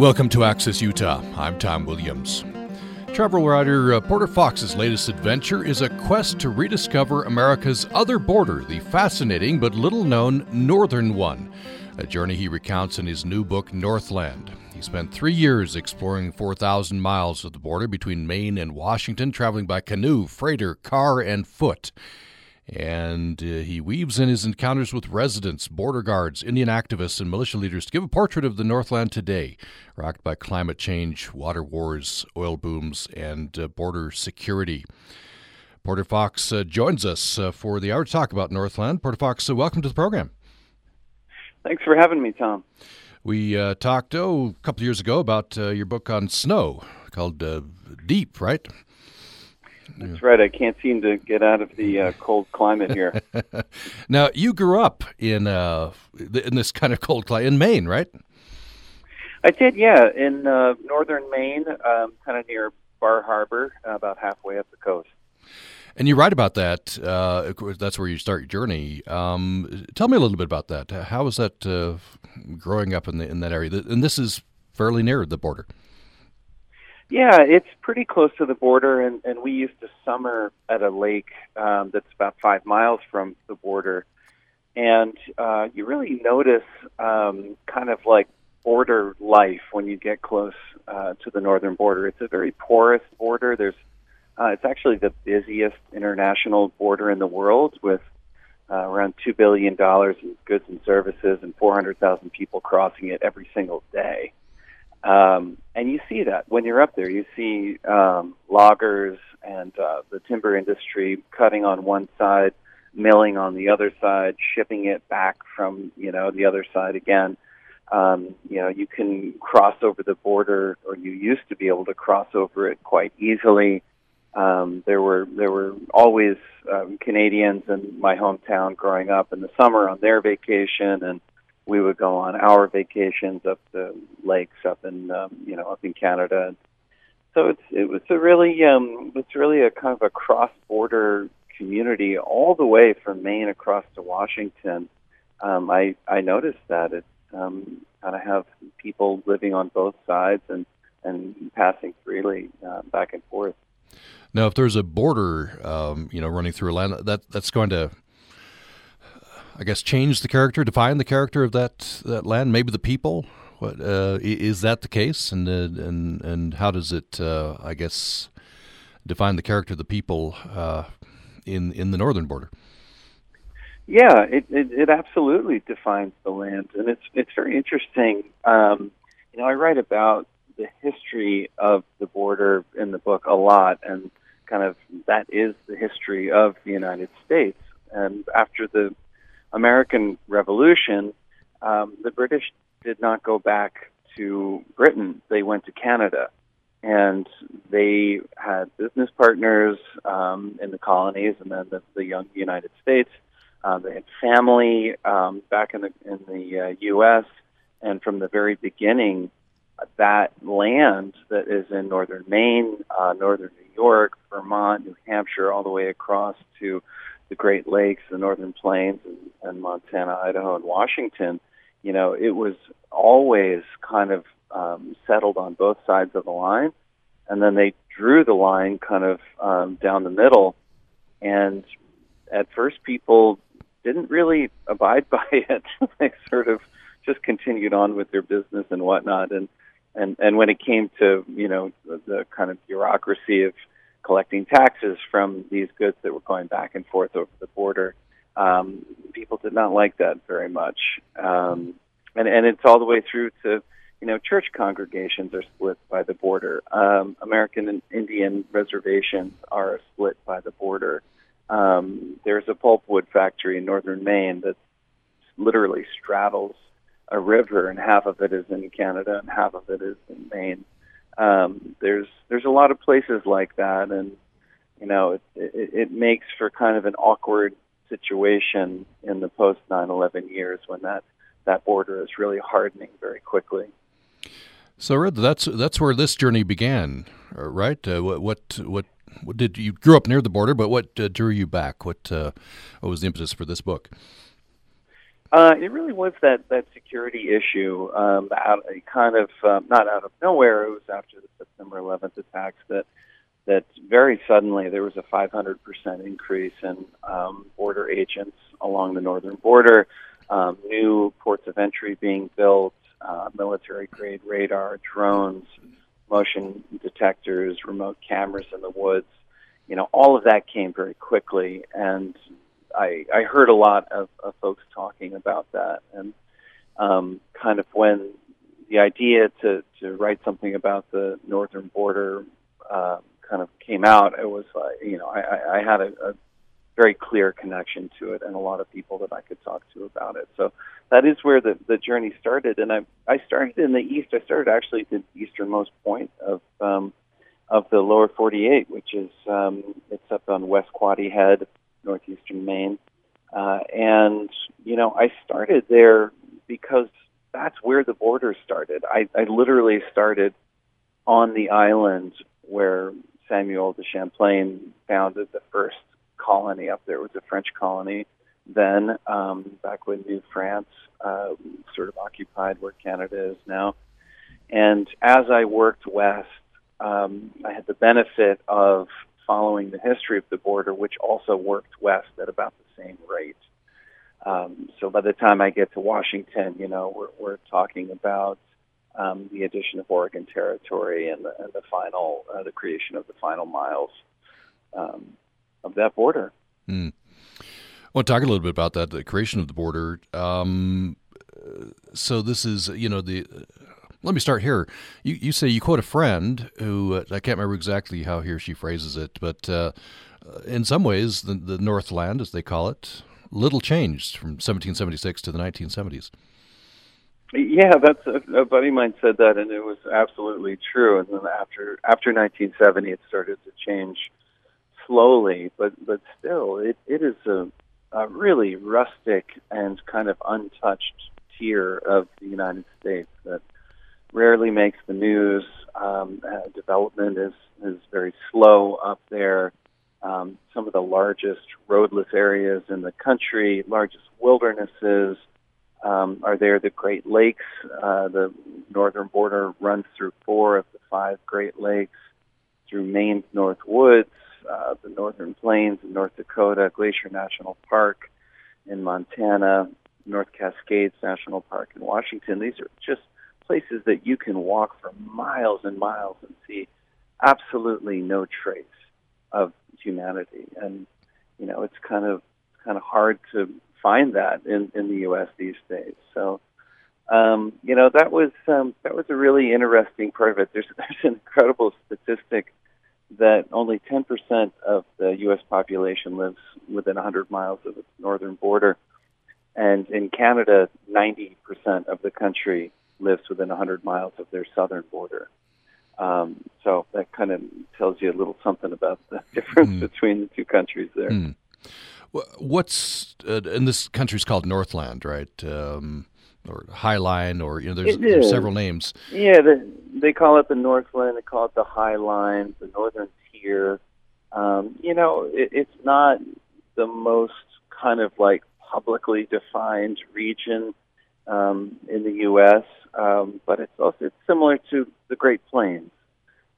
Welcome to Access Utah. I'm Tom Williams. Travel writer uh, Porter Fox's latest adventure is a quest to rediscover America's other border, the fascinating but little known northern one. A journey he recounts in his new book, Northland. He spent three years exploring 4,000 miles of the border between Maine and Washington, traveling by canoe, freighter, car, and foot. And uh, he weaves in his encounters with residents, border guards, Indian activists, and militia leaders to give a portrait of the Northland today, rocked by climate change, water wars, oil booms, and uh, border security. Porter Fox uh, joins us uh, for the hour to talk about Northland. Porter Fox, uh, welcome to the program. Thanks for having me, Tom. We uh, talked, oh, a couple years ago about your book on snow called Deep, right? That's right. I can't seem to get out of the uh, cold climate here. now, you grew up in uh, in this kind of cold climate in Maine, right? I did, yeah, in uh, northern Maine, um, kind of near Bar Harbor, about halfway up the coast. And you write about that. Uh, that's where you start your journey. Um, tell me a little bit about that. How was that uh, growing up in the, in that area? And this is fairly near the border. Yeah, it's pretty close to the border, and, and we used to summer at a lake um, that's about five miles from the border. And uh, you really notice um, kind of like border life when you get close uh, to the northern border. It's a very porous border. There's uh, it's actually the busiest international border in the world with uh, around $2 billion in goods and services and 400,000 people crossing it every single day. Um, and you see that when you're up there. You see um, loggers and uh, the timber industry cutting on one side, milling on the other side, shipping it back from you know the other side again. Um, you know, you can cross over the border, or you used to be able to cross over it quite easily. Um, there were there were always um, Canadians in my hometown growing up in the summer on their vacation, and we would go on our vacations up the lakes up in um, you know up in Canada. So it's it was a really um, it's really a kind of a cross border community all the way from Maine across to Washington. Um, I I noticed that it um, kind of have people living on both sides and and passing freely uh, back and forth. Now, if there's a border, um, you know, running through a land that that's going to I guess, change the character, define the character of that that land, maybe the people. What uh, is that the case, and uh, and and how does it, uh, I guess, define the character of the people uh, in in the northern border? Yeah, it, it, it absolutely defines the land, and it's it's very interesting. Um, you know, I write about the history of the border in the book a lot, and kind of that is the history of the United States. And after the American Revolution, um, the British did not go back to Britain. They went to Canada. And they had business partners um, in the colonies and then the, the young United States. Uh, they had family um, back in the, in the uh, U.S. And from the very beginning, that land that is in northern Maine, uh, northern New York, Vermont, New Hampshire, all the way across to the Great Lakes, the Northern Plains, and, and Montana, Idaho, and Washington, you know, it was always kind of um, settled on both sides of the line, and then they drew the line kind of um, down the middle, and at first people didn't really abide by it. they sort of just continued on with their business and whatnot, and and and when it came to you know the, the kind of bureaucracy of collecting taxes from these goods that were going back and forth over the border. Um, people did not like that very much, um, and and it's all the way through to you know church congregations are split by the border. Um, American and Indian reservations are split by the border. Um, there's a pulpwood factory in northern Maine that literally straddles a river, and half of it is in Canada and half of it is in Maine um, there's there's a lot of places like that, and you know it, it, it makes for kind of an awkward situation in the post 9/11 years when that that border is really hardening very quickly. So, Red, that's that's where this journey began, uh, right? Uh, what, what what what did you grew up near the border? But what uh, drew you back? What uh, what was the impetus for this book? Uh, it really was that that security issue. Um, out, kind of um, not out of nowhere. It was after the September 11th attacks that that very suddenly there was a 500% increase in um, border agents along the northern border, um, new ports of entry being built, uh, military grade radar, drones, motion detectors, remote cameras in the woods. You know, all of that came very quickly, and I, I heard a lot of, of folks talking about that, and um, kind of when the idea to, to write something about the northern border uh, kind of came out, it was like, you know, I, I had a, a very clear connection to it and a lot of people that I could talk to about it. So that is where the, the journey started. And I, I started in the east. I started actually at the easternmost point of, um, of the lower 48, which is, um, it's up on West Quoddy Head, northeastern Maine. Uh, and, you know, I started there because that's where the border started. I, I literally started on the island where Samuel de Champlain founded the first colony up there. It was a French colony then, um, back when New France uh, sort of occupied where Canada is now. And as I worked west, um, I had the benefit of following the history of the border, which also worked west at about the same rate. Um, so by the time I get to Washington, you know, we're, we're talking about um, the addition of Oregon Territory and the, and the final, uh, the creation of the final miles um, of that border. Mm. I want to talk a little bit about that, the creation of the border. Um, so this is, you know, the let me start here. You, you say you quote a friend who uh, I can't remember exactly how he or she phrases it, but uh, in some ways, the, the Northland, as they call it, little changed from 1776 to the 1970s. Yeah, that's a, a buddy of mine said that, and it was absolutely true. And then after after 1970, it started to change slowly, but but still, it it is a, a really rustic and kind of untouched tier of the United States that rarely makes the news. Um, uh, development is is very slow up there. Um, some of the largest roadless areas in the country, largest wildernesses um, are there. The Great Lakes, uh, the northern border runs through four of the five Great Lakes, through Maine's North Woods, uh, the Northern Plains in North Dakota, Glacier National Park in Montana, North Cascades National Park in Washington. These are just places that you can walk for miles and miles and see absolutely no trace of humanity. And you know, it's kind of kind of hard to find that in in the U.S. these days. So. Um, you know that was um, that was a really interesting part of it. There's there's an incredible statistic that only 10% of the U.S. population lives within 100 miles of its northern border, and in Canada, 90% of the country lives within 100 miles of their southern border. Um, so that kind of tells you a little something about the difference mm. between the two countries there. Mm. What's uh, and this country's called Northland, right? Um, or Highline, or you know, there's, there's several names. Yeah, the, they call it the Northland. They call it the High Line, the Northern Tier. Um, you know, it, it's not the most kind of like publicly defined region um, in the U.S., um, but it's also it's similar to the Great Plains.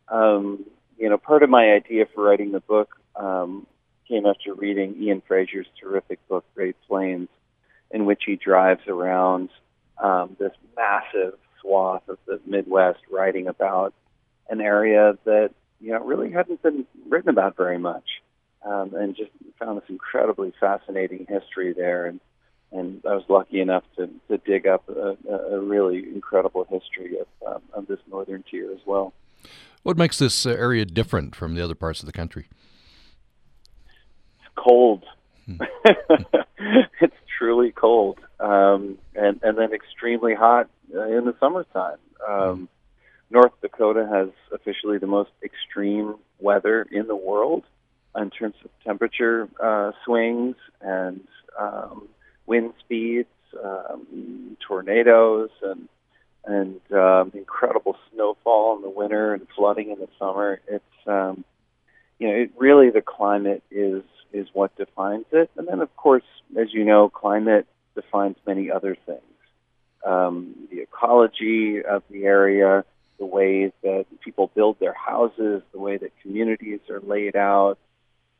Um, you know, part of my idea for writing the book um, came after reading Ian Frazier's terrific book, Great Plains, in which he drives around um, this massive swath of the Midwest, writing about an area that you know really hadn't been written about very much, um, and just found this incredibly fascinating history there. And and I was lucky enough to, to dig up a, a really incredible history of, um, of this northern tier as well. What makes this uh, area different from the other parts of the country? It's cold. Hmm. it's truly cold, um, and and then extremely hot uh, in the summertime. Um, North Dakota has officially the most extreme weather in the world in terms of temperature uh, swings and um, wind speeds, um, tornadoes, and and um, incredible snowfall in the winter and flooding in the summer. It's um, you know, it really the climate is is what defines it, and then of course, as you know, climate defines many other things. Um, the ecology of the area, the way that people build their houses, the way that communities are laid out,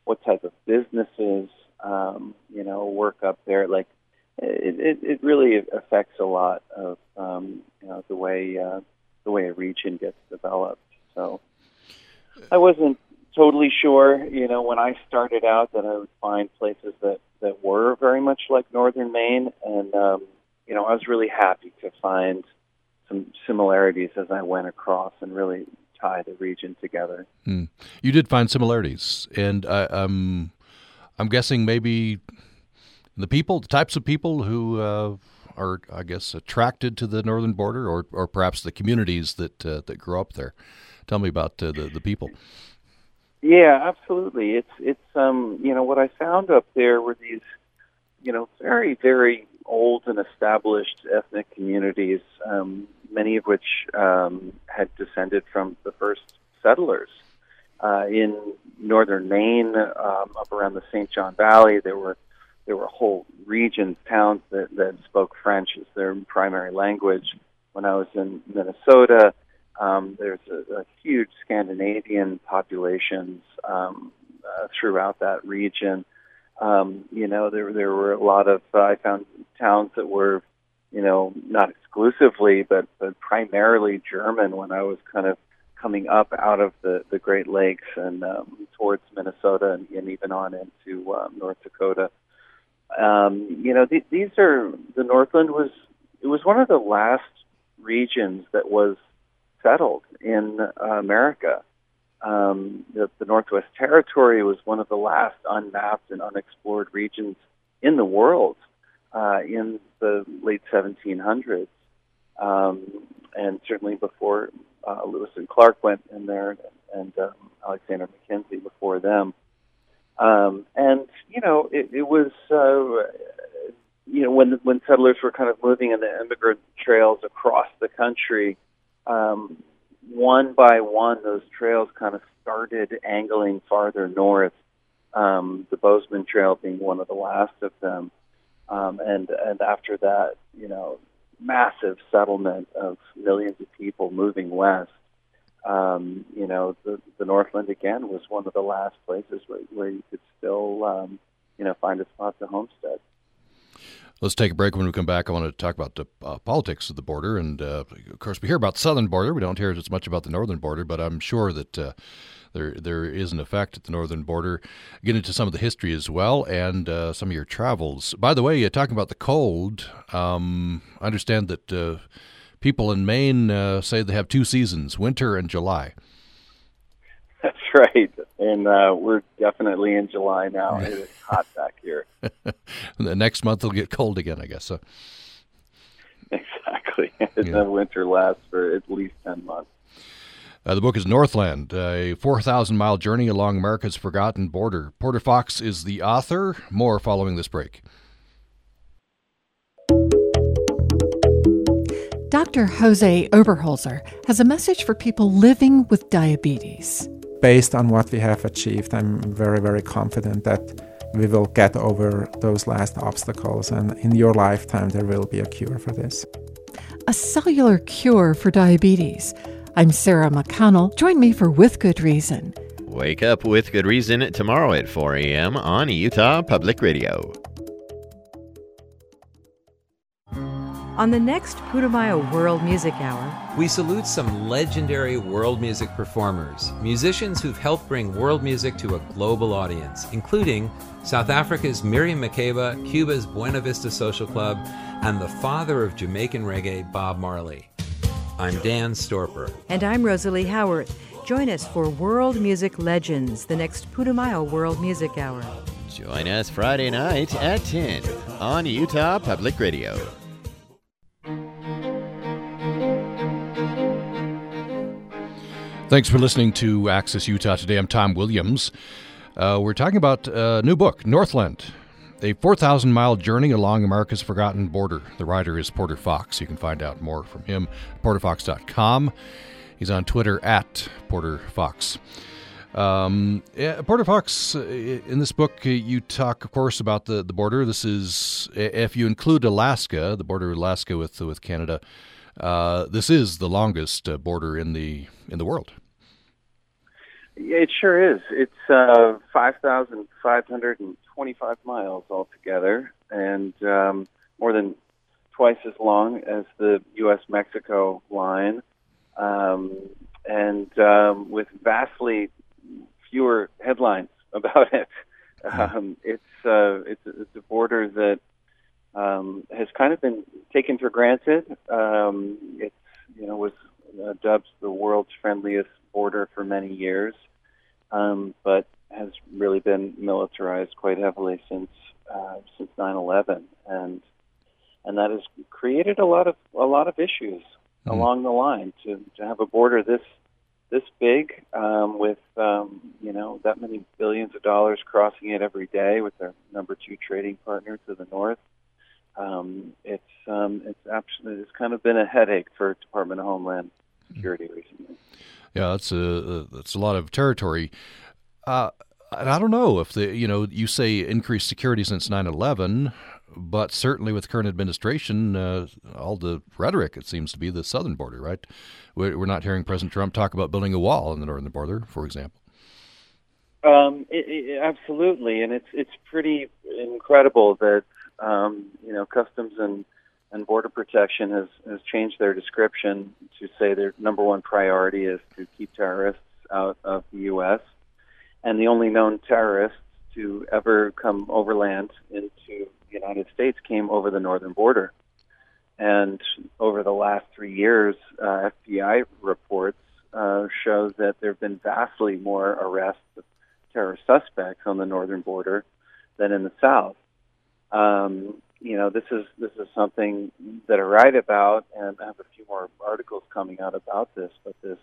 what type of businesses, um, you know, work up there. Like, it, it, it really affects a lot of um, you know the way uh, the way a region gets developed. So, I wasn't totally sure, you know, when I started out that I would find places that that were very much like northern Maine, and um, you know, I was really happy to find some similarities as I went across and really tie the region together. Hmm. You did find similarities, and uh, um, I'm guessing maybe the people, the types of people who uh, are, I guess, attracted to the northern border, or or perhaps the communities that uh, that grow up there. Tell me about uh, the the people. Yeah, absolutely. It's it's um you know what I found up there were these you know very very old and established ethnic communities, um, many of which um, had descended from the first settlers. Uh, in northern Maine, um, up around the St. John Valley, there were there were whole regions, towns that, that spoke French as their primary language. When I was in Minnesota, um, there's a, a huge Scandinavian populations um, uh, throughout that region. Um, you know, there there were a lot of uh, I found towns that were, you know, not exclusively but but primarily German. When I was kind of coming up out of the the Great Lakes and um, towards Minnesota and, and even on into um, North Dakota. Um, you know, th- these are the Northland was it was one of the last regions that was settled in uh, America. Um, the, the Northwest Territory was one of the last unmapped and unexplored regions in the world uh, in the late 1700s, um, and certainly before uh, Lewis and Clark went in there, and, and um, Alexander Mackenzie before them. Um, and you know, it, it was uh, you know when when settlers were kind of moving in the immigrant trails across the country um, one by one, those trails kind of started angling farther north. Um, the Bozeman Trail being one of the last of them, um, and and after that, you know, massive settlement of millions of people moving west. Um, you know, the, the Northland again was one of the last places where, where you could still, um, you know, find a spot to homestead. Let's take a break. When we come back, I want to talk about the uh, politics of the border. And uh, of course, we hear about the southern border. We don't hear as much about the northern border, but I'm sure that uh, there there is an effect at the northern border. Get into some of the history as well and uh, some of your travels. By the way, talking about the cold, um, I understand that uh, people in Maine uh, say they have two seasons, winter and July. That's right, and uh, we're definitely in July now. it is hot back here. the next month it'll get cold again, I guess. So. Exactly. Yeah. The winter lasts for at least ten months. Uh, the book is Northland, a 4,000 mile journey along America's forgotten border. Porter Fox is the author. More following this break. Dr. Jose Oberholzer has a message for people living with diabetes based on what we have achieved, I'm very, very confident that we will get over those last obstacles, and in your lifetime, there will be a cure for this. A cellular cure for diabetes. I'm Sarah McConnell. Join me for With Good Reason. Wake up with good reason tomorrow at 4 a.m. on Utah Public Radio. On the next Putumayo World Music Hour, we salute some legendary world music performers, musicians who've helped bring world music to a global audience, including South Africa's Miriam Makeba, Cuba's Buena Vista Social Club, and the father of Jamaican reggae, Bob Marley. I'm Dan Storper. And I'm Rosalie Howard. Join us for World Music Legends, the next Putumayo World Music Hour. Join us Friday night at 10 on Utah Public Radio. Thanks for listening to Access Utah today. I'm Tom Williams. Uh, we're talking about a new book, Northland, a 4,000 mile journey along America's forgotten border. The writer is Porter Fox. You can find out more from him at porterfox.com. He's on Twitter at Porter Fox. Um, Porter Fox, uh, in this book, uh, you talk, of course, about the, the border. This is, if you include Alaska, the border of Alaska with with Canada, uh, this is the longest uh, border in the in the world. It sure is. It's uh, 5,525 miles altogether, and um, more than twice as long as the U.S. Mexico line, um, and um, with vastly fewer headlines about it. Hmm. Um, it's, uh, it's, it's a border that um, has kind of been taken for granted. Um, it's you know was uh, dubbed the world's friendliest border for many years, um, but has really been militarized quite heavily since uh, since 9/11, and and that has created a lot of a lot of issues mm. along the line. To to have a border this this big um, with um, you know that many billions of dollars crossing it every day with their number two trading partner to the north. Um, it's um, it's absolutely it's kind of been a headache for Department of Homeland Security recently. Yeah, that's a that's a lot of territory. Uh, and I don't know if the you know you say increased security since 9/11, but certainly with current administration, uh, all the rhetoric it seems to be the southern border, right? We're, not hearing President Trump talk about building a wall on the northern border, for example. Um, it, it, absolutely, and it's it's pretty incredible that um, you know Customs and and Border Protection has, has changed their description to say their number one priority is to keep terrorists out of the U.S. And the only known terrorists to ever come overland into the United States came over the northern border. And over the last three years, uh, FBI reports uh, show that there have been vastly more arrests of terrorist suspects on the northern border than in the south. Um, you know, this is this is something that I write about, and I have a few more articles coming out about this. But this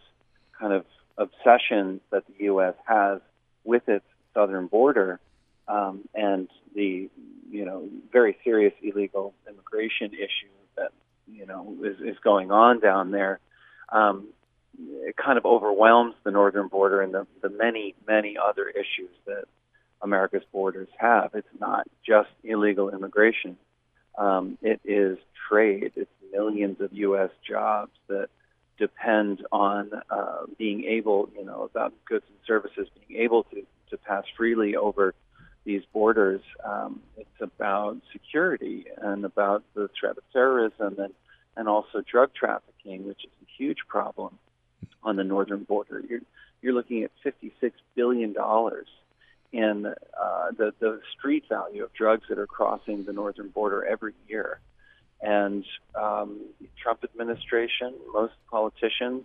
kind of obsession that the U.S. has with its southern border, um, and the you know very serious illegal immigration issue that you know is, is going on down there, um, it kind of overwhelms the northern border and the, the many many other issues that America's borders have. It's not just illegal immigration um, it is trade. It's millions of U.S. jobs that depend on uh, being able, you know, about goods and services being able to, to pass freely over these borders. Um, it's about security and about the threat of terrorism and, and also drug trafficking, which is a huge problem on the northern border. You're, you're looking at $56 billion in uh, the the street value of drugs that are crossing the northern border every year. And um, Trump administration, most politicians,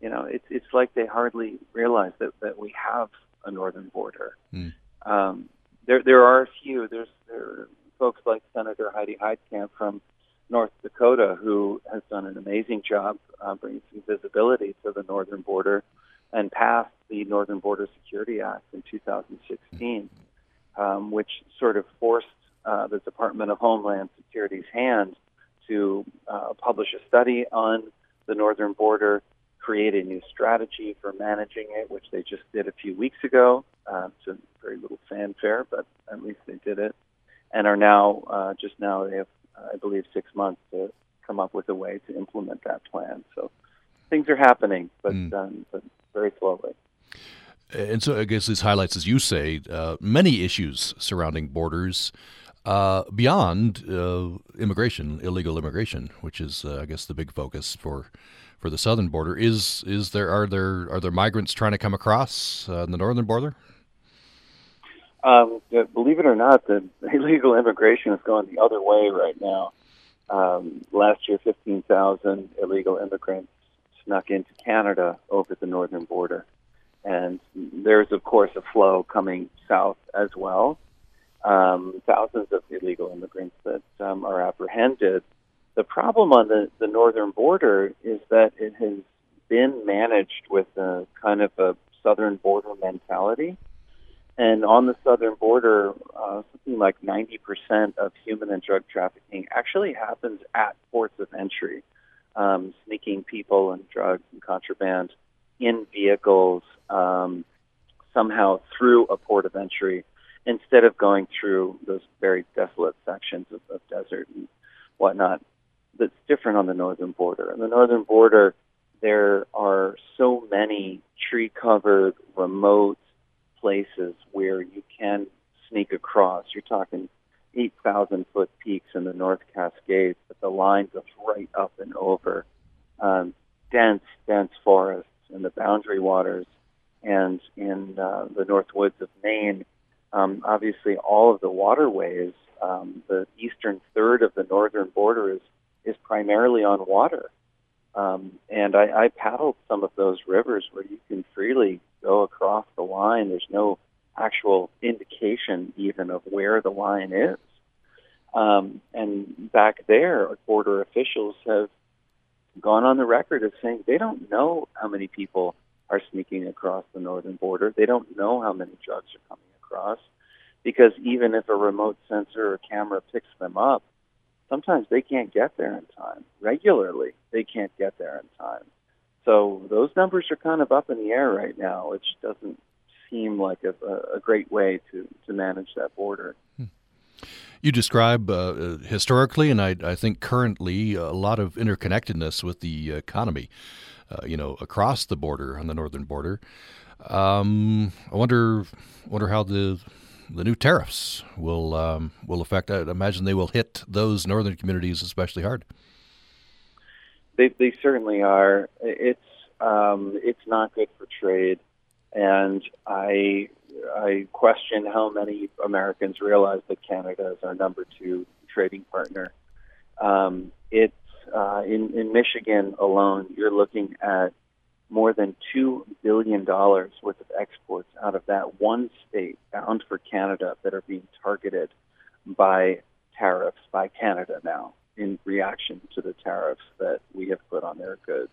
you know, it's it's like they hardly realize that that we have a northern border. Mm. Um, there there are a few. There's there are folks like Senator Heidi Heitkamp from North Dakota who has done an amazing job uh, bringing some visibility to the northern border and passed the Northern Border Security Act in 2016, um, which sort of forced uh, the Department of Homeland Security's hand to uh, publish a study on the northern border, create a new strategy for managing it, which they just did a few weeks ago. Uh, a very little fanfare, but at least they did it, and are now uh, just now they have, I believe, six months to come up with a way to implement that plan. So things are happening, but mm. um, but very slowly. And so I guess this highlights, as you say, uh, many issues surrounding borders uh, beyond uh, immigration, illegal immigration, which is, uh, I guess, the big focus for for the southern border. Is is there are there are there migrants trying to come across uh, the northern border? Um, believe it or not, the illegal immigration is going the other way right now. Um, last year, 15,000 illegal immigrants snuck into Canada over the northern border. And there's, of course, a flow coming south as well. Um, thousands of illegal immigrants that um, are apprehended. The problem on the, the northern border is that it has been managed with a kind of a southern border mentality. And on the southern border, uh, something like 90% of human and drug trafficking actually happens at ports of entry um, sneaking people and drugs and contraband in vehicles um, somehow through a port of entry instead of going through those very desolate sections of, of desert and whatnot. That's different on the northern border. On the northern border, there are so many tree covered, remote places where you can sneak across. You're talking 8,000 foot peaks in the North Cascades, but the line goes right up and over um, dense, dense forests in waters and in uh, the North Woods of Maine. Um, obviously, all of the waterways, um, the eastern third of the northern border is, is primarily on water. Um, and I, I paddled some of those rivers where you can freely go across the line. There's no actual indication even of where the line is. Um, and back there, border officials have gone on the record as saying they don't know how many people are sneaking across the northern border. They don't know how many drugs are coming across because even if a remote sensor or camera picks them up, sometimes they can't get there in time. Regularly, they can't get there in time. So those numbers are kind of up in the air right now, which doesn't seem like a, a great way to, to manage that border. Hmm. You describe uh, historically, and I, I, think currently, a lot of interconnectedness with the economy, uh, you know, across the border on the northern border. Um, I wonder, wonder how the the new tariffs will um, will affect. I imagine they will hit those northern communities especially hard. They they certainly are. It's um, it's not good for trade, and I I question how many Americans realize that Canada is our number two trading partner. Um, it's uh, in in Michigan alone. You're looking at more than $2 billion worth of exports out of that one state bound for Canada that are being targeted by tariffs by Canada now in reaction to the tariffs that we have put on their goods.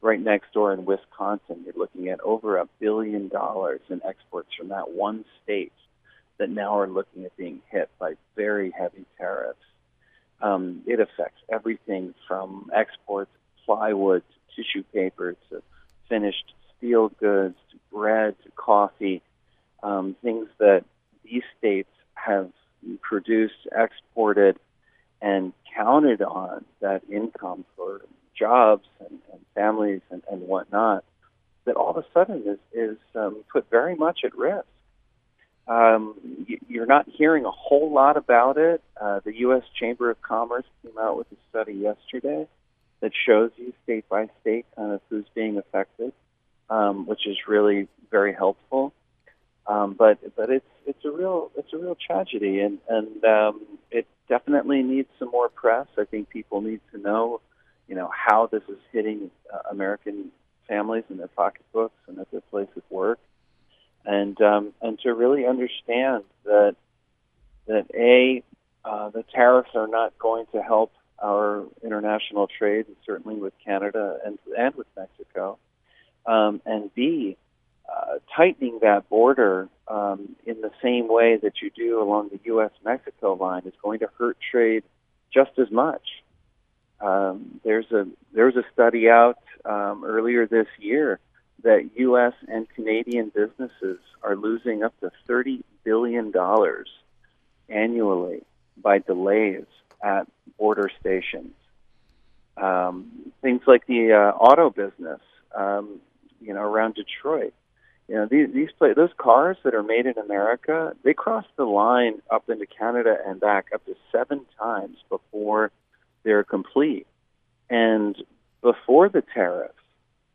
Right next door in Wisconsin, you're looking at over a billion dollars in exports from that one state that now are looking at being hit by very heavy tariffs. Um, it affects everything from exports, plywood, to tissue paper, to finished steel goods, to bread, to coffee, um, things that these states have produced, exported, and counted on that income for jobs and, and families and, and whatnot, that all of a sudden is, is um, put very much at risk. Um, you're not hearing a whole lot about it. Uh, the U.S. Chamber of Commerce came out with a study yesterday that shows you state by state kind of who's being affected, um, which is really very helpful. Um, but but it's it's a real it's a real tragedy, and and um, it definitely needs some more press. I think people need to know, you know, how this is hitting uh, American families and their pocketbooks and at their place of work, and um, and to really understand that that a uh, the tariffs are not going to help our international trade, and certainly with Canada and and with Mexico, um, and B, uh, tightening that border um, in the same way that you do along the U.S. Mexico line is going to hurt trade just as much. Um, there's a there's a study out um, earlier this year that U.S. and Canadian businesses are losing up to thirty billion dollars annually by delays at border stations. Um, things like the uh, auto business, um, you know, around Detroit. You know, these these play, those cars that are made in America, they cross the line up into Canada and back up to seven times before they're complete. And before the tariffs,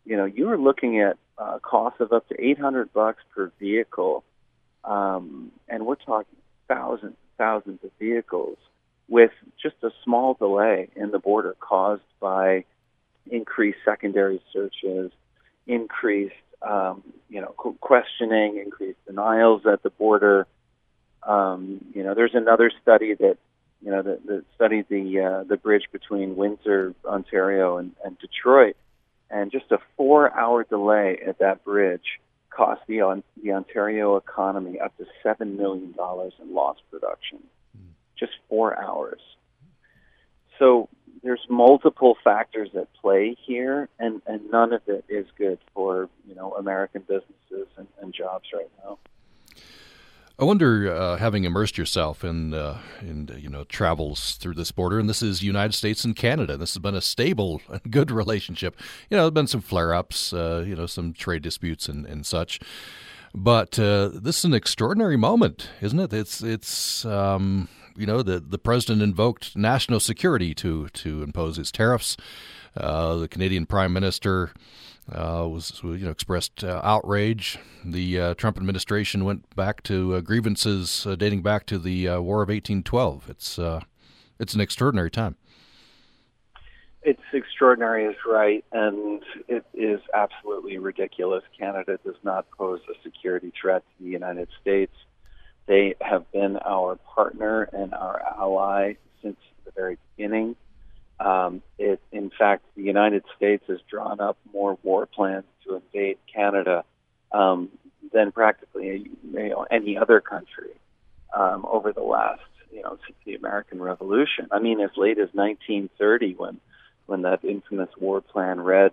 you know, you were looking at uh, costs of up to 800 bucks per vehicle, um, and we're talking thousands, thousands of vehicles with just a small delay in the border caused by increased secondary searches, increased um, you know questioning, increased denials at the border. Um, you know, there's another study that you know that, that studied the uh, the bridge between Windsor, Ontario, and, and Detroit, and just a four-hour delay at that bridge cost the on, the Ontario economy up to seven million dollars in lost production just four hours. So there's multiple factors at play here, and, and none of it is good for you know American businesses and, and jobs right now. I wonder, uh, having immersed yourself in uh, in you know travels through this border, and this is United States and Canada. This has been a stable and good relationship. You know, there've been some flare-ups, uh, you know, some trade disputes and, and such. But uh, this is an extraordinary moment, isn't it? It's it's um, you know the the president invoked national security to to impose his tariffs. Uh, the Canadian Prime Minister uh, was you know expressed uh, outrage. The uh, Trump administration went back to uh, grievances uh, dating back to the War of 1812. It's it's an extraordinary time. It's extraordinary, is right, and it is absolutely ridiculous. Canada does not pose a security threat to the United States. They have been our partner and our ally since the very beginning. Um, it, in fact, the United States has drawn up more war plans to invade Canada um, than practically you know, any other country um, over the last, you know, since the American Revolution. I mean, as late as 1930, when when that infamous War Plan Red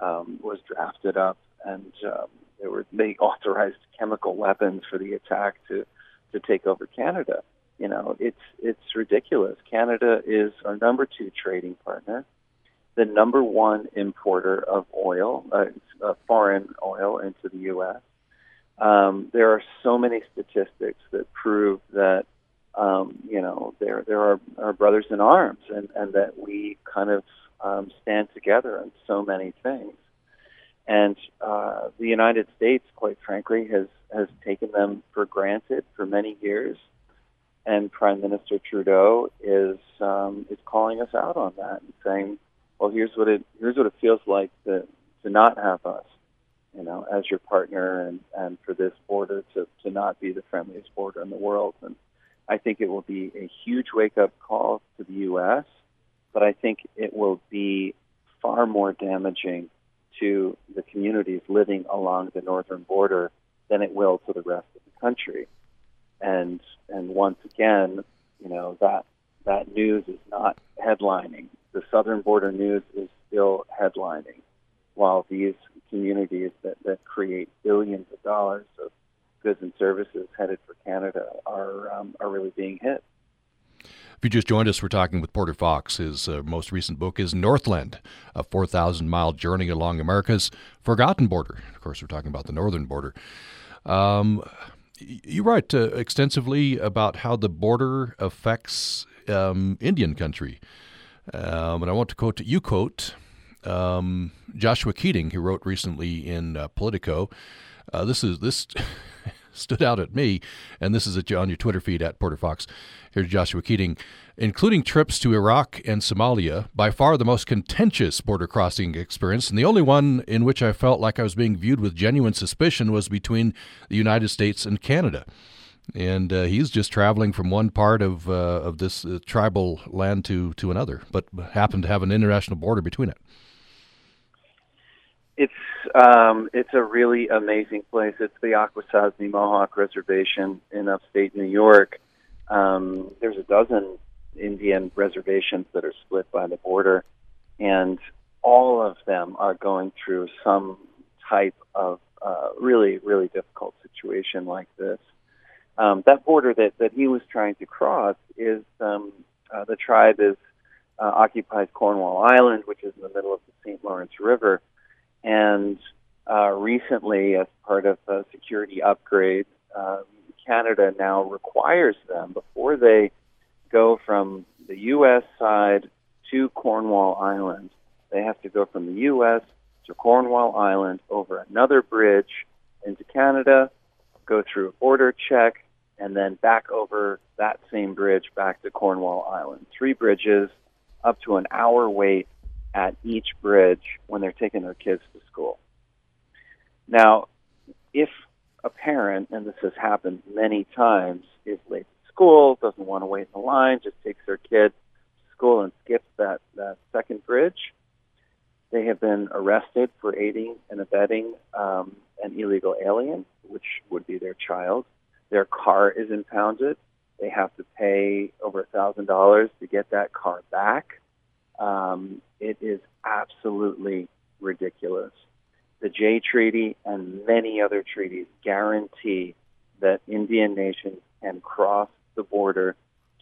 um, was drafted up, and um, they were they authorized chemical weapons for the attack to to take over Canada. You know, it's it's ridiculous. Canada is our number two trading partner, the number one importer of oil, uh, uh, foreign oil into the U.S. Um, there are so many statistics that prove that um, you know there there are, are brothers in arms, and and that we kind of um, stand together on so many things. And uh, the United States, quite frankly, has has taken them for granted for many years and Prime Minister Trudeau is um, is calling us out on that and saying, "Well, here's what it here's what it feels like to to not have us, you know, as your partner, and and for this border to to not be the friendliest border in the world." And I think it will be a huge wake up call to the U.S., but I think it will be far more damaging to the communities living along the northern border than it will to the rest of the country and and once again, you know that that news is not headlining. The southern border news is still headlining, while these communities that, that create billions of dollars of goods and services headed for Canada are um, are really being hit. If you just joined us, we're talking with Porter Fox. His uh, most recent book is Northland, a 4,000 mile journey along America's forgotten border. Of course, we're talking about the northern border. Um, you write uh, extensively about how the border affects um, Indian country. Um, and I want to quote, you quote um, Joshua Keating, who wrote recently in uh, Politico. Uh, this is this stood out at me, and this is at, on your Twitter feed at Porter Fox. Here's Joshua Keating including trips to Iraq and Somalia, by far the most contentious border crossing experience, and the only one in which I felt like I was being viewed with genuine suspicion was between the United States and Canada. And uh, he's just traveling from one part of uh, of this uh, tribal land to to another, but happened to have an international border between it. It's um, it's a really amazing place. It's the Akwesasne Mohawk Reservation in upstate New York. Um, there's a dozen Indian reservations that are split by the border, and all of them are going through some type of uh, really, really difficult situation like this. Um, that border that, that he was trying to cross is um, uh, the tribe is uh, occupies Cornwall Island, which is in the middle of the St. Lawrence River, and uh, recently, as part of a security upgrade, uh, Canada now requires them before they go from the U.S. side to Cornwall Island. They have to go from the U.S. to Cornwall Island over another bridge into Canada, go through a border check, and then back over that same bridge back to Cornwall Island. Three bridges, up to an hour wait at each bridge when they're taking their kids to school. Now, if a parent, and this has happened many times, is late to school, doesn't want to wait in the line, just takes their kid to school and skips that, that second bridge. They have been arrested for aiding and abetting um, an illegal alien, which would be their child. Their car is impounded. They have to pay over a thousand dollars to get that car back. Um, it is absolutely ridiculous. The Jay Treaty and many other treaties guarantee that Indian nations can cross the border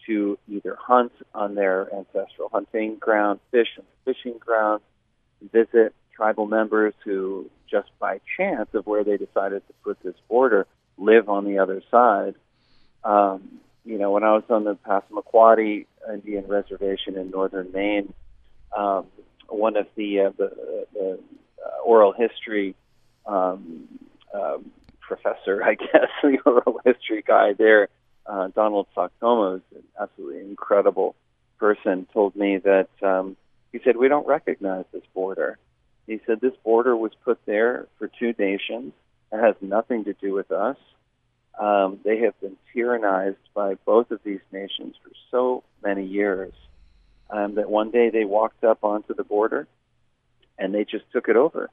to either hunt on their ancestral hunting ground, fish on fishing grounds, visit tribal members who, just by chance of where they decided to put this border, live on the other side. Um, you know, when I was on the Passamaquoddy Indian Reservation in northern Maine, um, one of the uh, the, the uh, oral history um, uh, professor, I guess, the oral history guy there, uh, Donald Soktoma, an absolutely incredible person, told me that um, he said we don't recognize this border. He said this border was put there for two nations. It has nothing to do with us. Um, they have been tyrannized by both of these nations for so many years um, that one day they walked up onto the border and they just took it over.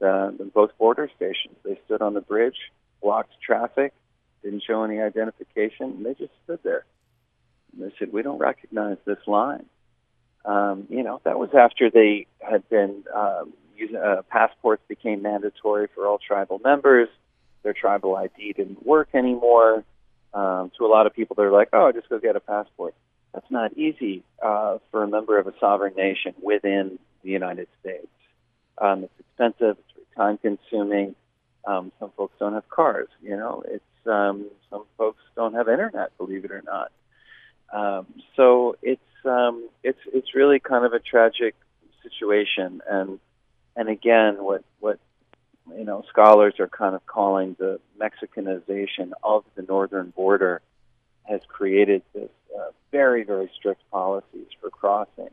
Uh, both border stations. They stood on the bridge, blocked traffic, didn't show any identification, and they just stood there. And they said, "We don't recognize this line." Um, you know, that was after they had been um, using uh, passports became mandatory for all tribal members. Their tribal ID didn't work anymore. Um, to a lot of people, they're like, "Oh, just go get a passport." That's not easy uh, for a member of a sovereign nation within the United States. Um, it's expensive. It's time consuming. Um, some folks don't have cars. You know, it's um, some folks don't have internet. Believe it or not. Um, so it's um, it's it's really kind of a tragic situation, and and again, what what you know scholars are kind of calling the Mexicanization of the northern border has created this uh, very very strict policies for crossing,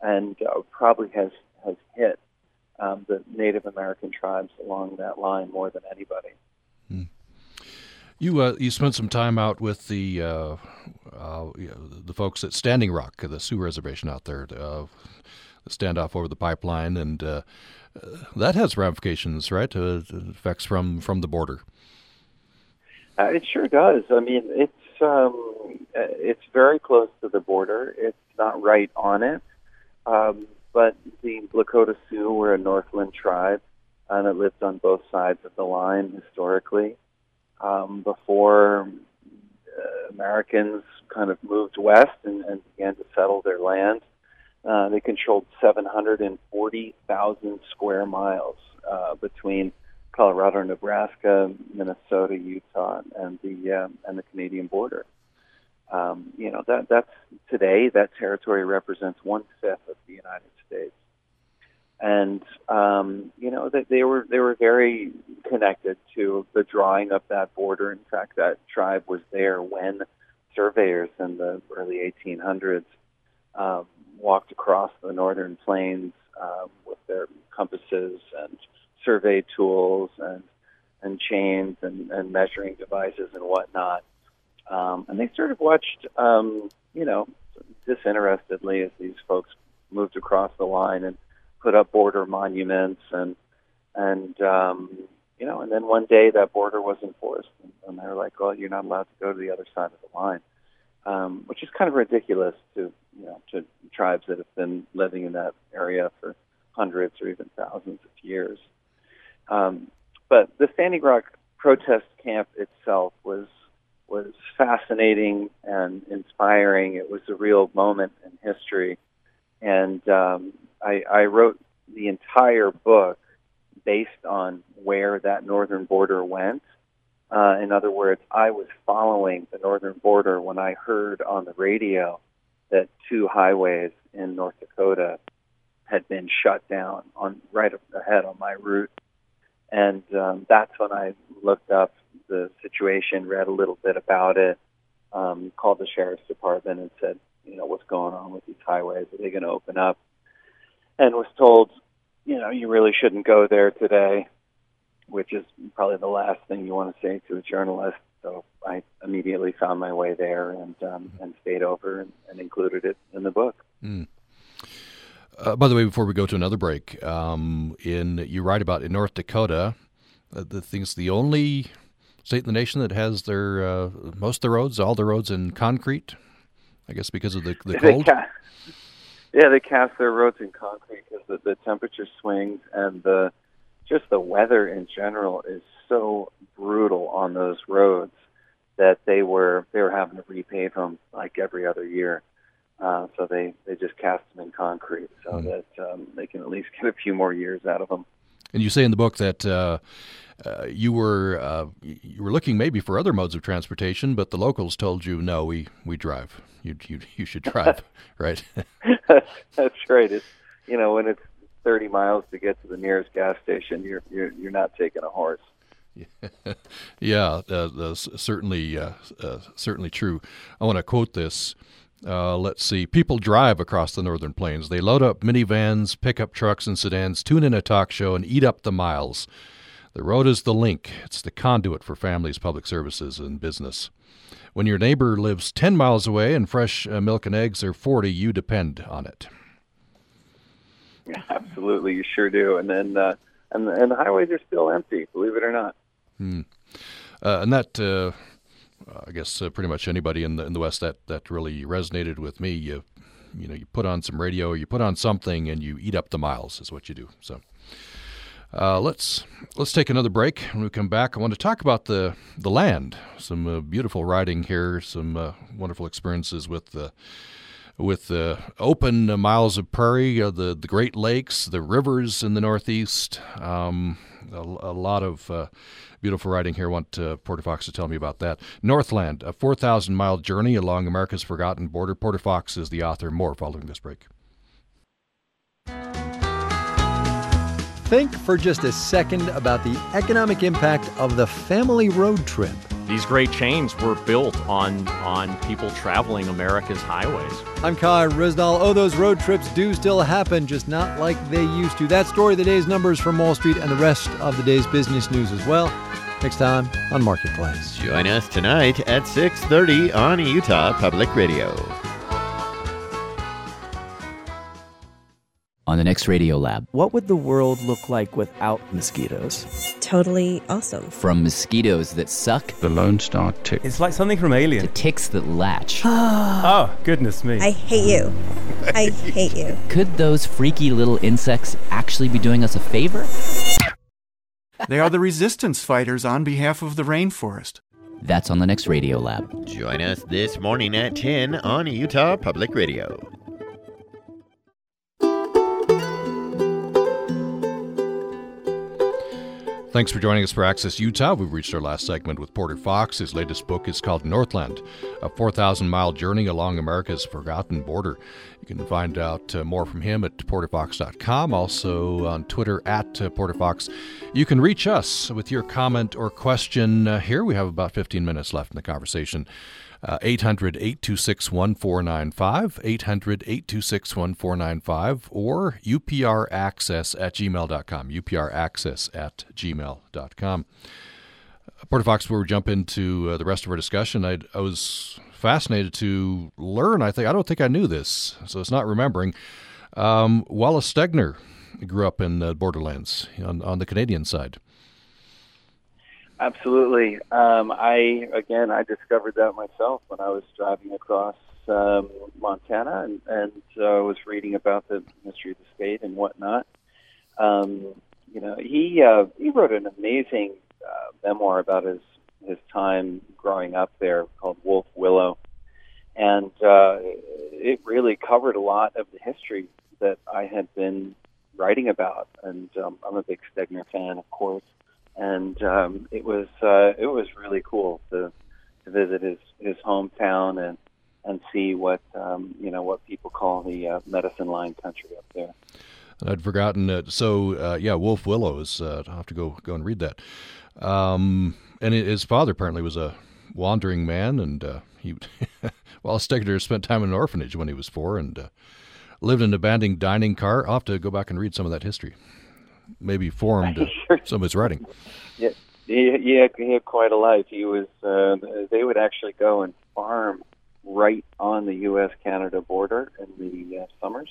and uh, probably has has hit um, the Native American tribes along that line more than anybody. Hmm. You uh, you spent some time out with the uh, uh, the folks at Standing Rock, the Sioux Reservation out there, uh, the standoff over the pipeline, and uh, that has ramifications, right? Uh, effects from from the border. it sure does. I mean, it's um, it's very close to the border. It's not right on it. Um, but the Lakota Sioux were a Northland tribe uh, that lived on both sides of the line historically. Um, before uh, Americans kind of moved west and, and began to settle their land, uh, they controlled 740,000 square miles uh, between Colorado, Nebraska, Minnesota, Utah, and the um, and the Canadian border. Um, you know that that's today that territory represents one fifth of the United States, and um, you know that they were they were very connected to the drawing of that border. In fact, that tribe was there when surveyors in the early 1800s um, walked across the northern plains um, with their compasses and survey tools and and chains and, and measuring devices and whatnot um, and they sort of watched, um, you know, disinterestedly as these folks moved across the line and put up border monuments and and um, you know, and then one day that border was enforced, and, and they were like, "Well, you're not allowed to go to the other side of the line," um, which is kind of ridiculous to you know to tribes that have been living in that area for hundreds or even thousands of years. Um, but the Standing Rock protest camp itself was was fascinating and inspiring. It was a real moment in history, and um, I, I wrote the entire book based on where that northern border went. Uh, in other words, I was following the northern border when I heard on the radio that two highways in North Dakota had been shut down on right ahead on my route, and um, that's when I looked up the situation, read a little bit about it, um, called the sheriff's department and said, you know, what's going on with these highways? Are they going to open up? And was told, you know, you really shouldn't go there today, which is probably the last thing you want to say to a journalist. So I immediately found my way there and um, and stayed over and, and included it in the book. Mm. Uh, by the way, before we go to another break, um, in you write about in North Dakota, uh, the things the only state in the nation that has their uh, most of the roads, all the roads in concrete. I guess because of the the cold. Yeah, they cast their roads in concrete because the, the temperature swings and the just the weather in general is so brutal on those roads that they were they were having to repave them like every other year. Uh, so they they just cast them in concrete so mm. that um, they can at least get a few more years out of them. And you say in the book that uh, uh, you were uh, you were looking maybe for other modes of transportation, but the locals told you no, we we drive. You you you should drive, right? That's right. It's you know when it's 30 miles to get to the nearest gas station, you're you're, you're not taking a horse. yeah, uh, certainly, uh, uh, certainly true. I want to quote this. Uh, let's see. People drive across the northern plains. They load up minivans, pickup trucks, and sedans, tune in a talk show, and eat up the miles. The road is the link. It's the conduit for families, public services, and business. When your neighbor lives 10 miles away and fresh uh, milk and eggs are 40, you depend on it. Yeah, absolutely, you sure do. And then, uh, and, and the highways are still empty, believe it or not. Hmm. Uh, and that, uh, I guess, uh, pretty much anybody in the in the West that that really resonated with me. You, you know, you put on some radio, you put on something, and you eat up the miles. Is what you do. So. Uh, let's let's take another break. When we come back, I want to talk about the the land. Some uh, beautiful riding here. Some uh, wonderful experiences with the with the open miles of prairie, uh, the the Great Lakes, the rivers in the Northeast. Um, a, a, lot of uh, beautiful writing here. I want uh, Porter Fox to tell me about that. Northland, a 4,000 mile journey along America's forgotten border. Porter Fox is the author. More following this break. Think for just a second about the economic impact of the family road trip. These great chains were built on on people traveling America's highways. I'm Kai Ryssdal. Oh, those road trips do still happen, just not like they used to. That story, the day's numbers from Wall Street, and the rest of the day's business news as well. Next time on Marketplace. Join us tonight at 6:30 on Utah Public Radio. On the next Radio Lab. What would the world look like without mosquitoes? Totally awesome. From mosquitoes that suck, the Lone Star tick. It's like something from Alien. To ticks that latch. oh, goodness me. I hate you. I hate you. Could those freaky little insects actually be doing us a favor? They are the resistance fighters on behalf of the rainforest. That's on the next Radio Lab. Join us this morning at 10 on Utah Public Radio. Thanks for joining us for Access Utah. We've reached our last segment with Porter Fox. His latest book is called Northland, a 4,000 mile journey along America's forgotten border. You can find out uh, more from him at porterfox.com, also on Twitter at uh, porterfox. You can reach us with your comment or question uh, here. We have about 15 minutes left in the conversation. Uh, 800 826 1495, 800 826 1495, or upraccess at gmail.com, upraccess at gmail.com. Porter Fox, before we jump into uh, the rest of our discussion, i I was fascinated to learn. I think I don't think I knew this, so it's not remembering. Um, Wallace Stegner grew up in uh, Borderlands on, on the Canadian side. Absolutely. Um, I again, I discovered that myself when I was driving across um, Montana and, and uh, was reading about the history of the state and whatnot. Um, you know, he uh, he wrote an amazing uh, memoir about his his time growing up there called Wolf Willow, and uh, it really covered a lot of the history that I had been writing about. And um, I'm a big Stegner fan, of course and um, it was uh, it was really cool to to visit his his hometown and and see what um, you know what people call the uh, medicine line country up there. I'd forgotten it. So uh, yeah, Wolf Willows. Uh, I'll have to go go and read that. Um, and his father apparently was a wandering man, and uh, he Wallace Stegner spent time in an orphanage when he was four, and uh, lived in an abandoned dining car. I'll have to go back and read some of that history maybe formed some of his writing. Yeah, he, he, had, he had quite a life. He was. Uh, they would actually go and farm right on the U.S.-Canada border in the uh, summers,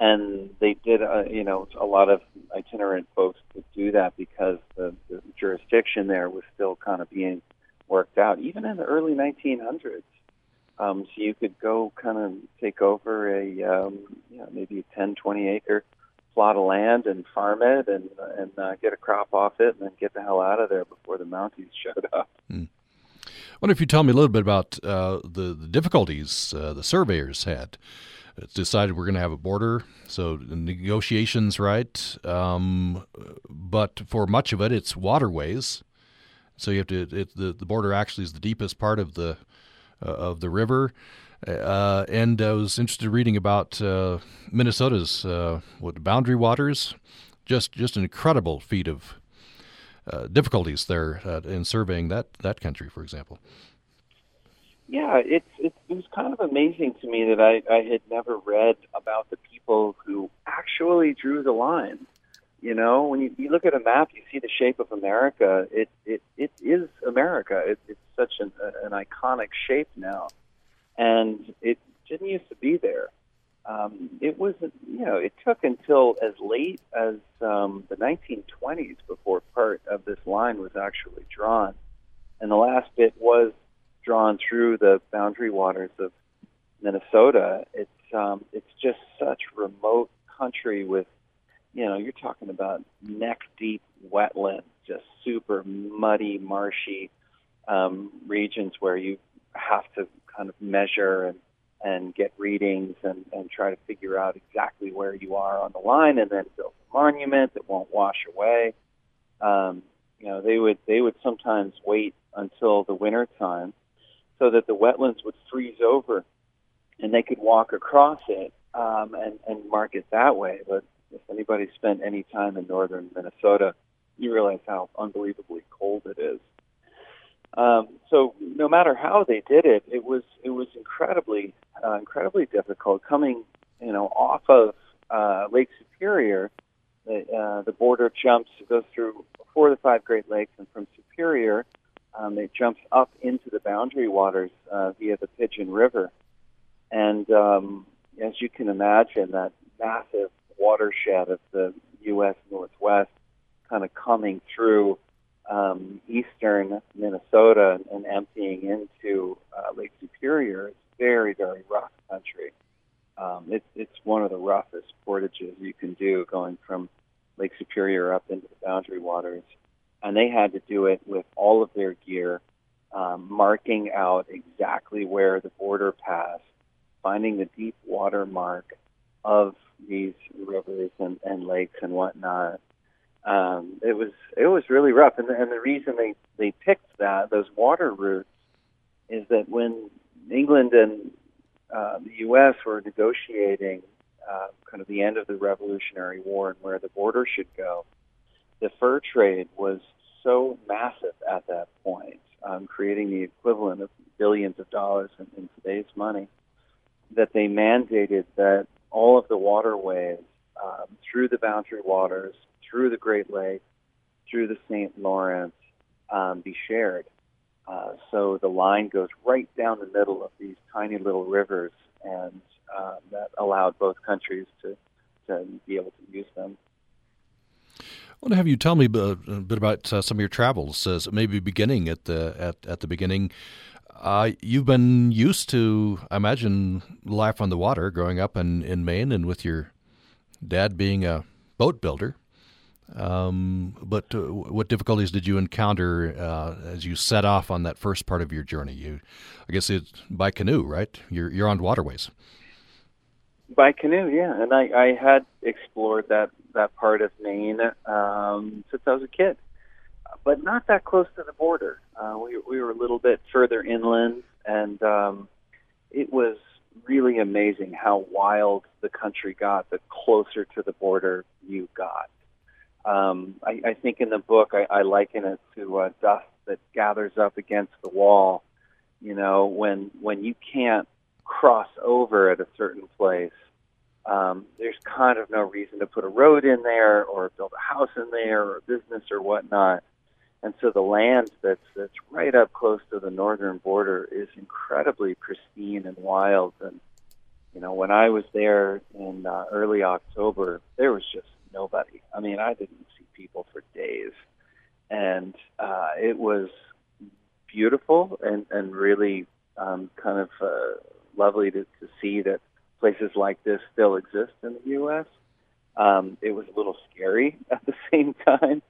and they did. Uh, you know, a lot of itinerant folks would do that because the, the jurisdiction there was still kind of being worked out. Even in the early 1900s, Um, so you could go kind of take over a um, you know, maybe a 10, 20 acre plot of land and farm it and and uh, get a crop off it and then get the hell out of there before the Mounties showed up. Hmm. I wonder if you tell me a little bit about uh, the, the difficulties uh, the surveyors had. It's decided we're going to have a border, so negotiations, right? Um, but for much of it, it's waterways. So you have to. It, the the border actually is the deepest part of the uh, of the river. Uh, and I was interested in reading about uh, Minnesota's uh, what boundary waters. Just just an incredible feat of uh, difficulties there uh, in surveying that that country, for example. Yeah, it's, it was kind of amazing to me that I, I had never read about the people who actually drew the line. You know, when you, you look at a map, you see the shape of America. It it, it is America. It, it's such an, an iconic shape now, and it didn't used to be there. Um, it was, you know, it took until as late as um, the 1920s before part of this line was actually drawn, and the last bit was drawn through the boundary waters of Minnesota. It's um, it's just such remote country with, you know, you're talking about neck deep wetlands, just super muddy, marshy um, regions where you have to kind of measure and and get readings and, and try to figure out exactly where you are on the line and then build a monument that won't wash away. Um, you know, they would they would sometimes wait until the winter time so that the wetlands would freeze over and they could walk across it um, and, and mark it that way. But if anybody spent any time in northern Minnesota, you realize how unbelievably cold it is. Um, so no matter how they did it, it was it was incredibly uh, incredibly difficult. Coming you know off of uh, Lake Superior, the, uh, the border jumps goes through four of the five Great Lakes, and from Superior, um, it jumps up into the boundary waters uh, via the Pigeon River. And um, as you can imagine, that massive watershed of the U.S. Northwest kind of coming through um, eastern Minnesota and, emptying into uh, Lake Superior is very, very rough country. Um, it's it's one of the roughest portages you can do going from Lake Superior up into the boundary waters, and they had to do it with all of their gear, um, marking out exactly where the border passed, finding the deep water mark of these rivers and, and lakes and whatnot, um, it was it was really rough. And, and the reason they they picked that those water routes is that when England and uh, the U.S. were negotiating uh, kind of the end of the Revolutionary War and where the border should go, the fur trade was so massive at that point, um, creating the equivalent of billions of dollars in, in today's money, that they mandated that all of the waterways um, through the boundary waters through the Great Lakes, through the St. Lawrence, um, be shared. Uh, so the line goes right down the middle of these tiny little rivers, and uh, that allowed both countries to, to be able to use them. I want to have you tell me a bit about uh, some of your travels, uh, maybe beginning at the at, at the beginning. Uh, you've been used to, I imagine, life on the water growing up in, in Maine and with your dad being a boat builder. Um, but uh, what difficulties did you encounter uh, as you set off on that first part of your journey? You, I guess it's by canoe, right? You're you're on waterways. By canoe, yeah, and I, I had explored that that part of Maine um, since I was a kid, but not that close to the border. Uh, we we were a little bit further inland, and um, it was really amazing how wild the country got the closer to the border you got. Um, I, I think in the book I, I liken it to uh, dust that gathers up against the wall. You know, when when you can't cross over at a certain place, um, there's kind of no reason to put a road in there or build a house in there or a business or whatnot. And so the land that's that's right up close to the northern border is incredibly pristine and wild. And you know, when I was there in uh, early October, there was just nobody. I mean, I didn't see people for days, and uh, it was beautiful and and really um, kind of uh, lovely to, to see that places like this still exist in the U.S. Um, it was a little scary at the same time,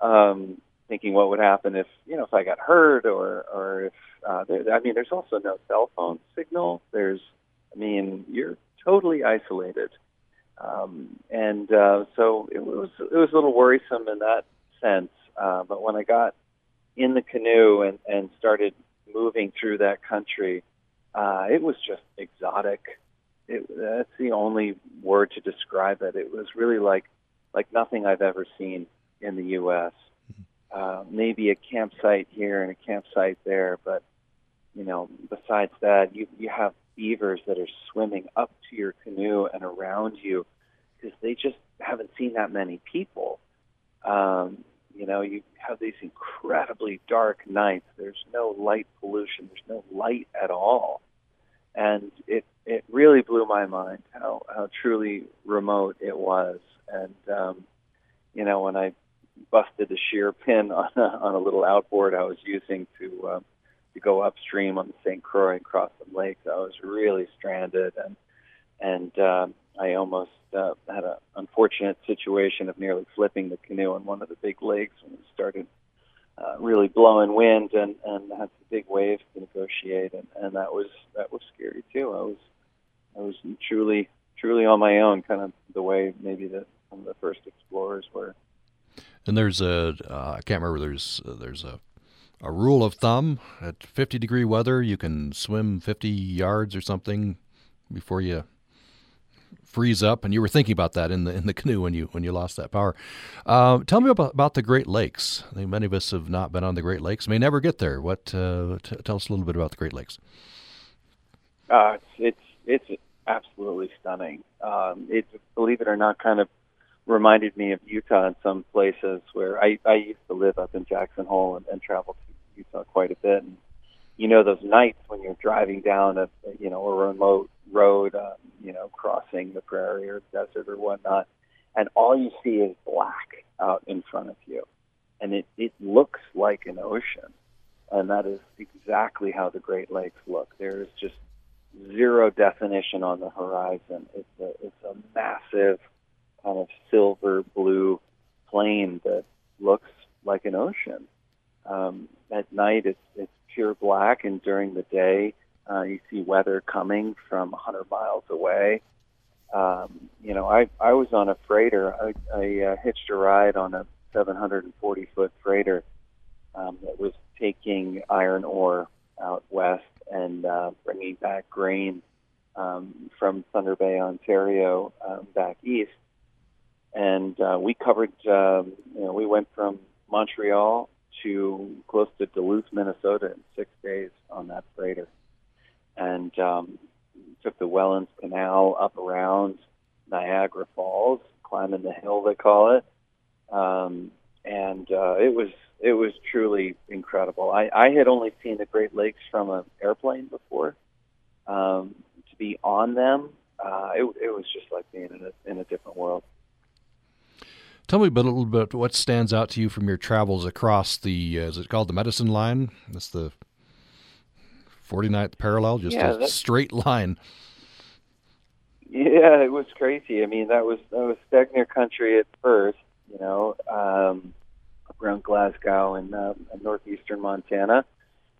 um, thinking what would happen if you know if I got hurt or or if uh, there, I mean there's also no cell phone signal. There's I mean you're totally isolated, um, and uh, so it was it was a little worrisome in that sense. Uh, but when I got in the canoe and and started moving through that country, uh, it was just exotic. It, that's the only word to describe it. It was really like like nothing I've ever seen in the U.S. Uh, maybe a campsite here and a campsite there, but you know, besides that, you you have beavers that are swimming up to your canoe and around you because they just haven't seen that many people. Um, you know, you have these incredibly dark nights. There's no light pollution. There's no light at all, and it it really blew my mind how how truly remote it was. And um, you know, when I busted a shear pin on a, on a little outboard I was using to um, to go upstream on the St. Croix and cross some lakes, I was really stranded, and and um, I almost uh, had an unfortunate situation of nearly flipping the canoe on one of the big lakes when it started uh, really blowing wind and and had some big waves to negotiate, and and that was that was scary too. I was I was truly truly on my own, kind of the way maybe that some of the first explorers were. And there's a uh, I can't remember. There's uh, there's a a rule of thumb at 50 degree weather you can swim 50 yards or something before you freeze up. And you were thinking about that in the in the canoe when you when you lost that power. Uh, tell me about, about the great lakes. I think many of us have not been on the great lakes. May never get there. What uh, t- tell us a little bit about the great lakes. Uh, it's it's it's absolutely stunning. Um, it believe it or not kind of reminded me of Utah in some places where I, I used to live up in Jackson Hole and, and travel to Utah quite a bit. And you know those nights when you're driving down a you know a remote road, uh, you know crossing the prairie or desert or whatnot, and all you see is black out in front of you, and it it looks like an ocean, and that is exactly how the Great Lakes look. There is just zero definition on the horizon. It's a it's a massive kind of silver blue plain that looks like ocean. Um, at night, it's it's pure black, and during the day, uh, you see weather coming from 100 miles away. Um, you know, I I was on a freighter. I, I uh, hitched a ride on a 740 foot freighter um, that was taking iron ore out west and uh, bringing back grain um, from Thunder Bay, Ontario, um, back east and uh, we covered. Um, you know, we went from Montreal to close to Duluth, Minnesota, in six days on that freighter, and um, took the Welland Canal up around Niagara Falls, climbing the hill they call it, um, and uh, it was it was truly incredible. I, I had only seen the Great Lakes from an airplane before. Um, to be on them, uh, it, it was just like being in a, in a different world. Tell me a, bit, a little bit what stands out to you from your travels across the, uh, is it called the Medicine Line? That's the 49th parallel, just Yeah, a straight line. Yeah, it was crazy. I mean, that was that was Stegner country at first, you know, um, around Glasgow and uh, northeastern Montana.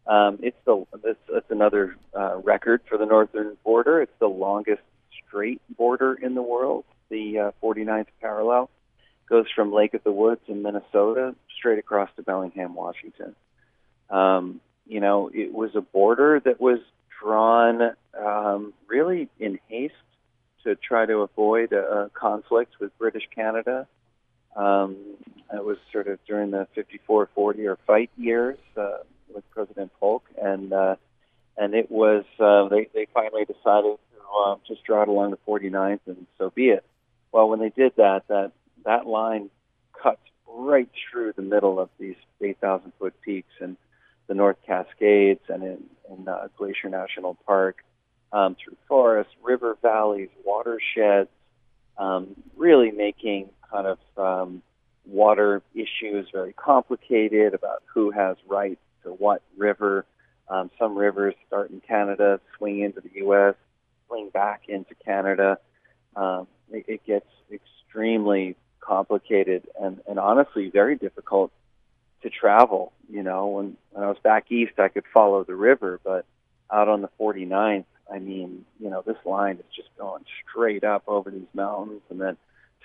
Um, it's the it's, it's another uh, record for the northern border. It's the longest straight border in the world. The uh, 49th parallel goes from Lake of the Woods in Minnesota straight across to Bellingham, Washington. Um, you know, it was a border that was drawn um, really in haste to try to avoid a, a conflict with British Canada. Um, it was sort of during the 54-40 or fight years uh, with President Polk, and uh, and it was uh, they they finally decided to uh, just draw it along the 49th, and so be it. Well, when they did that, that that line cuts right through the middle of these 8,000 foot peaks and the North Cascades and in, in uh, Glacier National Park, um, through forests, river valleys, watersheds, um, really making kind of um, water issues very complicated about who has rights to what river. Um, some rivers start in Canada, swing into the U.S., swing back into Canada. Um, it, it gets extremely complicated and, and honestly very difficult to travel. You know, when, when I was back east, I could follow the river, but out on the 49th, I mean, you know, this line is just going straight up over these mountains and then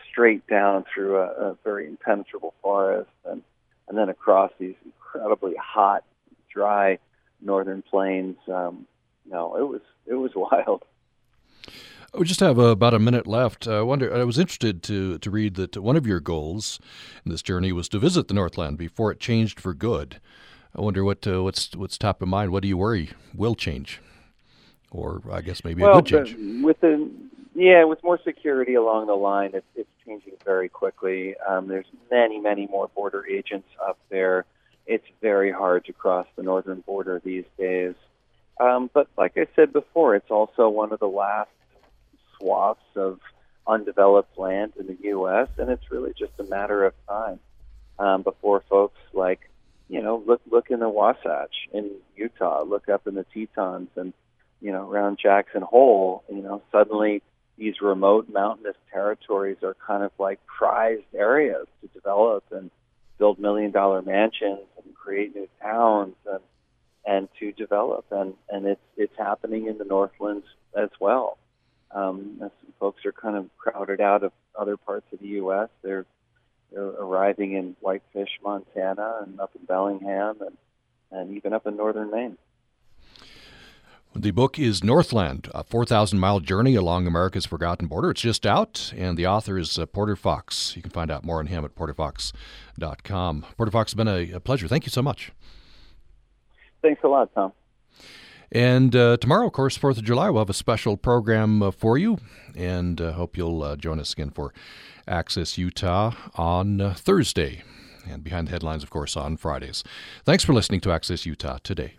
straight down through a, a very impenetrable forest and and then across these incredibly hot, dry northern plains. Um, no, it was it was wild. We just have uh, about a minute left. I wonder. I was interested to to read that one of your goals in this journey was to visit the Northland before it changed for good. I wonder what uh, what's what's top of mind. What do you worry will change, or I guess maybe well, a good change? With the yeah, with more security along the line, it's, it's changing very quickly. Um, there's many, many more border agents up there. It's very hard to cross the northern border these days. Um, but like I said before, it's also one of the last swaths of undeveloped land in the U.S., and it's really just a matter of time um, before folks like, you know, look look in the Wasatch in Utah, look up in the Tetons, and you know, around Jackson Hole, you know, suddenly these remote mountainous territories are kind of like prized areas to develop and build million dollar mansions and create new towns and and to develop and and it's it's happening in the northlands as well um, as folks are kind of crowded out of other parts of the U.S. They're they're arriving in Whitefish, Montana, and up in Bellingham, and and even up in northern Maine. The book is Northland, a 4,000 mile journey along America's forgotten border. It's just out, and the author is uh, Porter Fox. You can find out more on him at porterfox.com. Porter Fox, has been a, a pleasure. Thank you so much. Thanks a lot, Tom. And uh, tomorrow, of course, 4th of July, we'll have a special program uh, for you, and uh, hope you'll uh, join us again for Access Utah on uh, Thursday. And behind the headlines, of course, on Fridays. Thanks for listening to Access Utah today.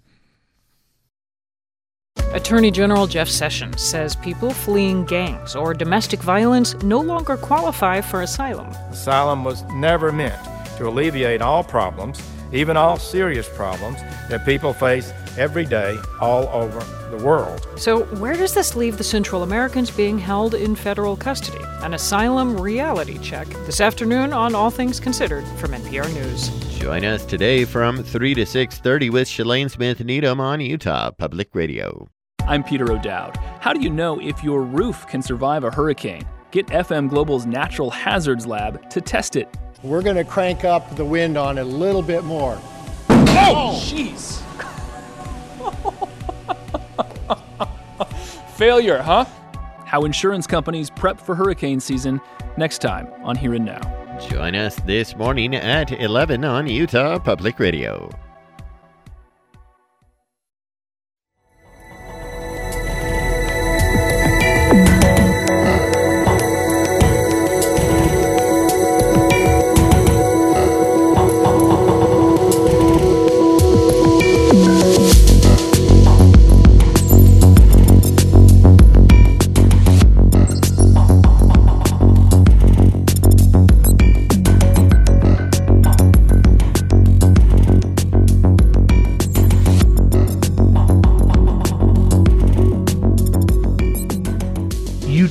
Attorney General Jeff Sessions says people fleeing gangs or domestic violence no longer qualify for asylum. Asylum was never meant to alleviate all problems, even all serious problems, that people face every day all over the world. So, where does this leave the Central Americans being held in federal custody? An asylum reality check this afternoon on All Things Considered from NPR News. Join us today from 3 to 6:30 with Shalane Smith Needham on Utah Public Radio. I'm Peter O'Dowd. How do you know if your roof can survive a hurricane? Get FM Global's Natural Hazards Lab to test it. We're going to crank up the wind on it a little bit more. Oh, jeez. Failure, huh? How insurance companies prep for hurricane season next time on Here and Now. Join us this morning at 11 on Utah Public Radio.